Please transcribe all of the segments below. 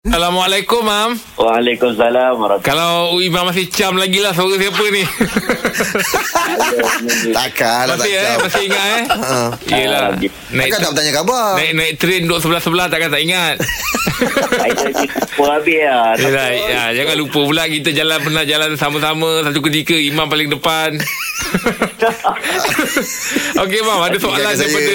Assalamualaikum, Mam. Waalaikumsalam warahmatullahi Kalau Imam masih cam lagi lah suara siapa ni? Takkan lah masih eh? takkan. Masih ingat eh? Ha. Yelah. Ah, Naik, Takkan tak bertanya khabar. naik, naik train duduk sebelah-sebelah takkan tak ingat. Saya lupa habis lah. Yelah, ya, jangan lupa pula kita jalan pernah jalan sama-sama satu ketika Imam paling depan. Okey, Mam. Ada soalan daripada...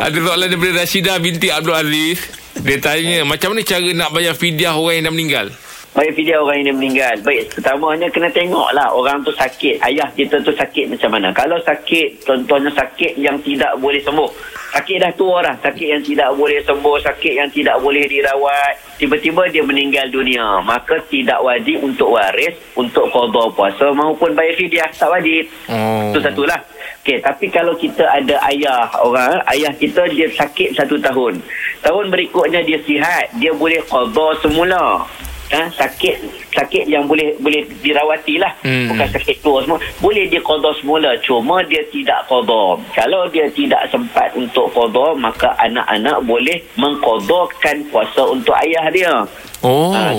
Ada soalan daripada Rashidah binti Abdul Aziz. Dia tanya, macam mana cara nak bayar fidyah orang yang dah meninggal? Baik video orang ini meninggal. Baik, pertamanya kena tengok lah orang tu sakit. Ayah kita tu sakit macam mana. Kalau sakit, contohnya sakit yang tidak boleh sembuh. Sakit dah tua dah. Sakit yang tidak boleh sembuh. Sakit yang tidak boleh dirawat. Tiba-tiba dia meninggal dunia. Maka tidak wajib untuk waris, untuk kodor puasa maupun bayar fidyah. Tak wajib. Oh. Itu satulah. Okey, tapi kalau kita ada ayah orang, ayah kita dia sakit satu tahun. Tahun berikutnya dia sihat, dia boleh qada semula. Ha, sakit sakit yang boleh boleh dirawati lah Hmm. bukan sakit tua semua boleh dia qada semula cuma dia tidak qada kalau dia tidak sempat untuk qada maka anak-anak boleh mengqadakan puasa untuk ayah dia Oh. Ah.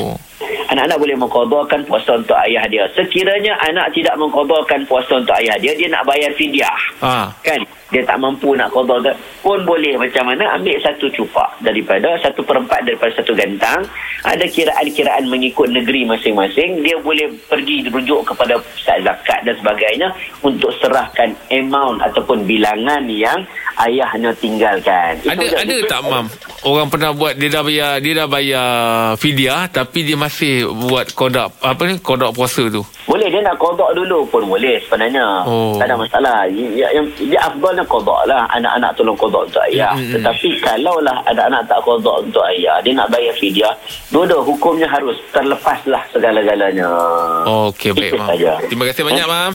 Anak-anak boleh mengkodokan puasa untuk ayah dia. Sekiranya anak tidak mengkodokan puasa untuk ayah dia, dia nak bayar fidyah. Ah. Kan? Dia tak mampu nak kodokan. Pun boleh macam mana ambil satu cupak daripada satu perempat daripada satu gantang. Ada kiraan-kiraan mengikut negeri masing-masing. Dia boleh pergi rujuk kepada pusat zakat dan sebagainya untuk serahkan amount ataupun bilangan yang ayahnya tinggalkan. Itu Ada ada Itu- tak mam orang pernah buat dia dah bayar dia dah bayar fidyah tapi dia masih buat kodak apa ni kodak puasa tu. Boleh dia nak kodok dulu pun boleh sebenarnya. Oh. Tak ada masalah. Ya, yang dia afdalnya kodok lah. Anak-anak tolong kodok untuk ayah. Mm, mm, mm. Tetapi kalaulah ada anak tak kodok untuk ayah, dia nak bayar fidyah, dua-dua hukumnya harus terlepaslah segala-galanya. Okey baik mam. saja. Terima kasih banyak mam.